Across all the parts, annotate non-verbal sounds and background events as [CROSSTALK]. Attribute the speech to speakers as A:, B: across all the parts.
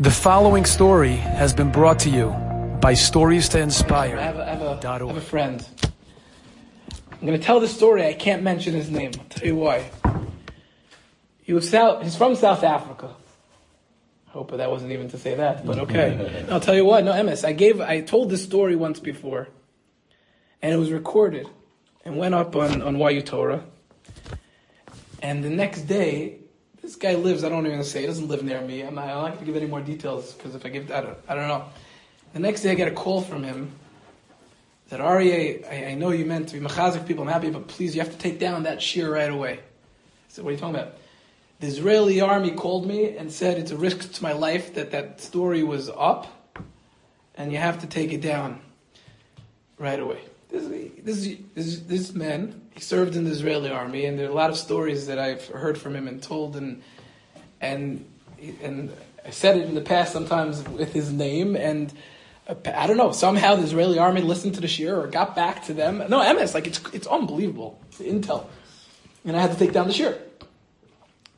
A: The following story has been brought to you by Stories to
B: I
A: Inspire.
B: have a, I have a, I have a friend. I'm going to tell the story. I can't mention his name. I'll tell you why. He was South, he's from South Africa. I hope that wasn't even to say that, but okay. [LAUGHS] I'll tell you what. No, MS. I gave. I told this story once before, and it was recorded and went up on on YUTorah. And the next day, this guy lives. I don't even say. He doesn't live near me. I'm not, I'm not going to give any more details because if I give, I don't. I don't know. The next day, I get a call from him that Aryeh, I, I know you meant to be machazik people. I'm happy, but please, you have to take down that shiur right away. I said, what are you talking about? The Israeli army called me and said it's a risk to my life that that story was up, and you have to take it down right away. This, this, this, this man, he served in the Israeli army, and there are a lot of stories that I've heard from him and told, and and and I said it in the past sometimes with his name, and I don't know. Somehow the Israeli army listened to the shiur or got back to them. No, MS, like it's it's unbelievable. The intel, and I had to take down the shiur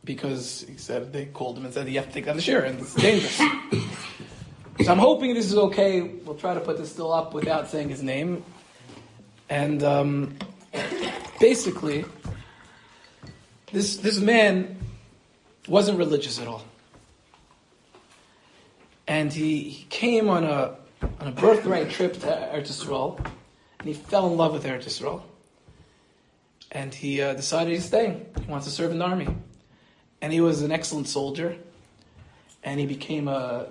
B: because he said they called him and said you have to take down the shiur, and it's dangerous. [COUGHS] so I'm hoping this is okay. We'll try to put this still up without saying his name, and um, basically, this this man wasn't religious at all and he, he came on a on a birthright trip to Eretz and he fell in love with Eretz. And he uh, decided he's staying. He wants to serve in the army, and he was an excellent soldier. And he became a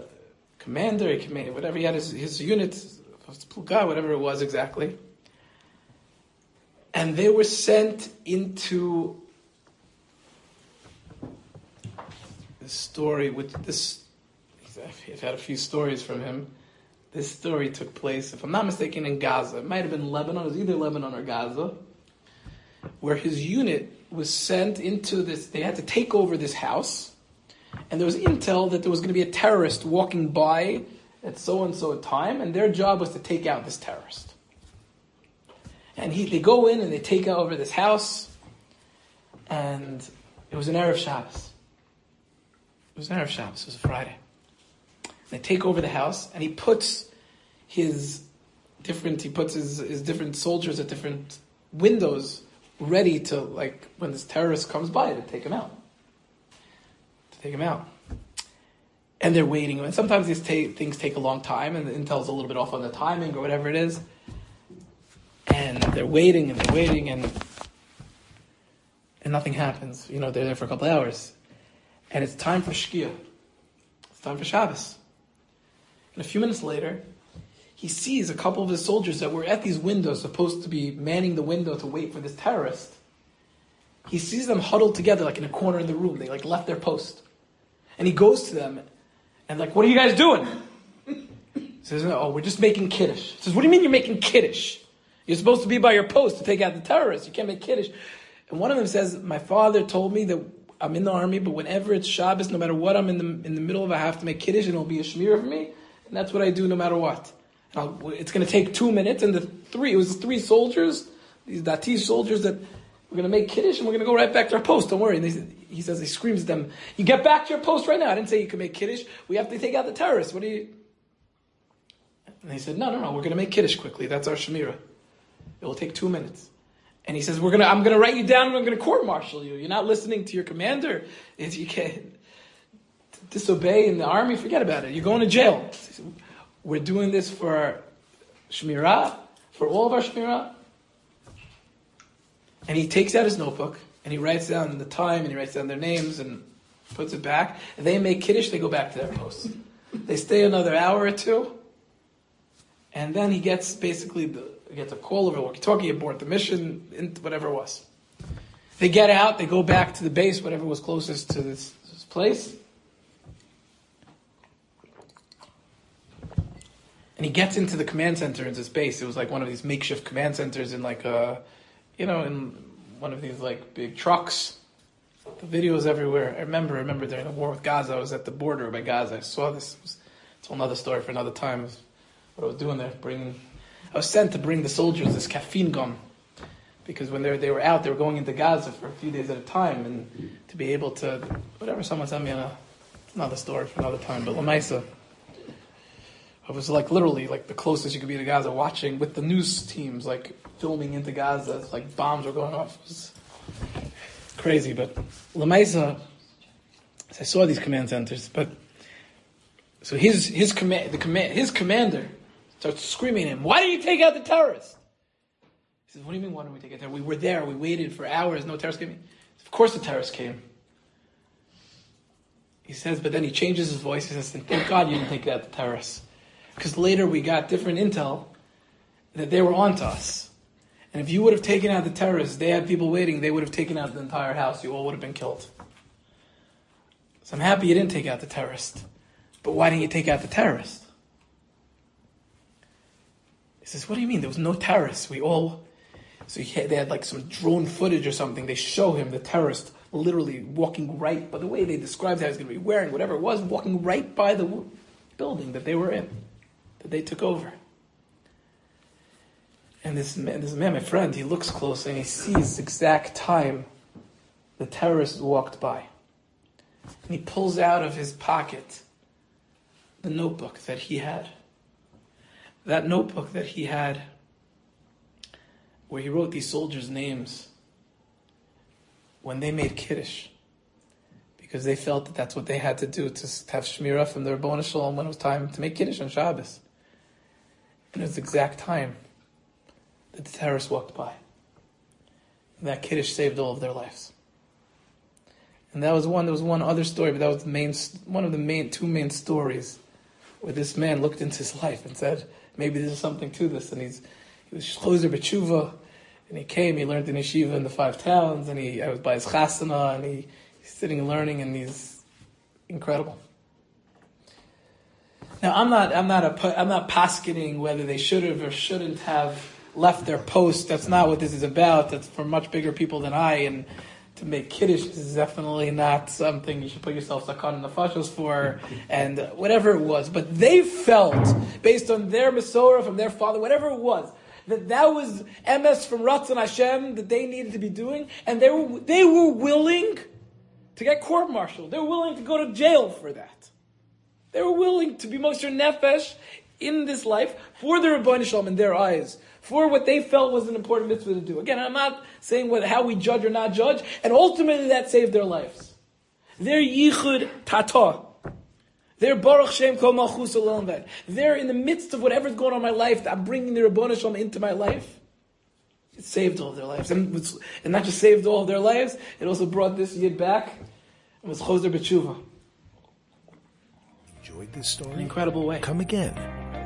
B: commander, he commanded whatever he had his, his unit, whatever it was exactly. And they were sent into this story with this I've had a few stories from him. This story took place, if I'm not mistaken, in Gaza. It might have been Lebanon. It was either Lebanon or Gaza, where his unit was sent into this. They had to take over this house, and there was intel that there was going to be a terrorist walking by at so and so a time, and their job was to take out this terrorist. And he, they go in and they take over this house, and it was an Erev Shabbos. It was an Erev Shabbos. It was a Friday. They take over the house, and he puts his different. He puts his, his different soldiers at different windows, ready to like when this terrorist comes by to take him out. To take him out, and they're waiting. And sometimes these ta- things take a long time, and the intel's a little bit off on the timing or whatever it is. And they're waiting and they're waiting, and and nothing happens. You know, they're there for a couple hours, and it's time for Shkia. It's time for Shabbos. And a few minutes later, he sees a couple of his soldiers that were at these windows, supposed to be manning the window to wait for this terrorist. He sees them huddled together, like in a corner in the room. They like left their post, and he goes to them, and like, "What are you guys doing?" [LAUGHS] He says, "Oh, we're just making kiddush." He says, "What do you mean you're making kiddush? You're supposed to be by your post to take out the terrorists. You can't make kiddush." And one of them says, "My father told me that I'm in the army, but whenever it's Shabbos, no matter what I'm in the in the middle of, I have to make kiddush, and it'll be a shmir for me, and that's what I do no matter what. I'll- it's going to take two minutes, and the three it was three soldiers, these Dati soldiers that we're going to make kiddush, and we're going to go right back to our post. Don't worry." And they, he says, he screams at them, "You get back to your post right now! I didn't say you could make kiddush. We have to take out the terrorists. What do you?" And they said, "No, no, no. We're going to make kiddush quickly. That's our shmira. It will take two minutes." And he says, "We're gonna. I'm gonna write you down. and I'm gonna court martial you. You're not listening to your commander. It's, you can't disobey in the army. Forget about it. You're going to jail." We're doing this for shmirah, for all of our shmirah. And he takes out his notebook and he writes down the time and he writes down their names and puts it back. And they make kiddush. They go back to their posts. They stay another hour or two. And then he gets basically the, he gets a call over walkie-talkie aboard the mission, whatever it was. They get out, they go back to the base, whatever was closest to this, this place. And he gets into the command center in this base. It was like one of these makeshift command centers in like a, you know, in one of these like big trucks. The videos everywhere. I remember, I remember during the war with Gaza, I was at the border by Gaza. I saw this. It's another story for another time. What I was doing there, bringing. I was sent to bring the soldiers this caffeine gum, because when they were, they were out, they were going into Gaza for a few days at a time, and to be able to whatever someone sent me a another story for another time. But Lamaisa, I was like literally like the closest you could be to Gaza, watching with the news teams like filming into Gaza, like bombs were going off. It was crazy, but Lamaisa, I saw these command centers, but so his his command the command his commander starts screaming at him, "Why did you take out the terrorists?" He says, "What do you mean? Why did we take out terrorists? We were there. We waited for hours. No terrorists came." Of course, the terrorists came. He says, but then he changes his voice. He says, "Thank God you didn't take out the terrorists, because later we got different intel that they were onto us." And if you would have taken out the terrorists, they had people waiting, they would have taken out the entire house. You all would have been killed. So I'm happy you didn't take out the terrorist. But why didn't you take out the terrorist? Says, What do you mean? There was no terrorists. We all. So they had like some drone footage or something. They show him, the terrorist, literally walking right by the way they described how he was going to be wearing, whatever it was, walking right by the building that they were in, that they took over. And this man, this man, my friend, he looks close and he sees the exact time the terrorist walked by. And he pulls out of his pocket the notebook that he had. That notebook that he had, where he wrote these soldiers' names when they made Kiddush, because they felt that that's what they had to do to have Shmirah from their Ribono Shel Olam when it was time to make Kiddush on Shabbos. And it was the exact time that the terrorists walked by. And that Kiddush saved all of their lives. And that was one, there was one other story, but that was the main, one of the main, two main stories where this man looked into his life and said, maybe there's something to this. And he's, he was Shlozer B'tshuva, and he came, he learned in yeshiva in the five towns, and he, I was by his chasana, and he, he's sitting learning, and he's incredible. Now, I'm not, I'm not a, I'm not paskening whether they should have or shouldn't have left their post. That's not what this is about. That's for much bigger people than I, and to make kiddush is definitely not something you should put yourself sakon in the fashos for, [LAUGHS] and whatever it was. But they felt, based on their Masorah from their father, whatever it was, that that was MS from Ratzon Hashem that they needed to be doing, and they were they were willing to get court-martialed. They were willing to go to jail for that. They were willing to be moser nefesh in this life for the Ribono Shel Olam in their eyes for what they felt was an important mitzvah to do. Again, I'm not saying what, how we judge or not judge, and ultimately that saved their lives. Their yichud tata. They're Baruch Shem Kol Malchus They're in the midst of whatever's going on in my life. I'm bringing the Ribono Shel Olam into my life. It saved all of their lives, and, and not just saved all of their lives. It also brought this yid back. It was Choser B'tshuva.
C: Enjoyed this story?
B: An incredible way.
C: Come again.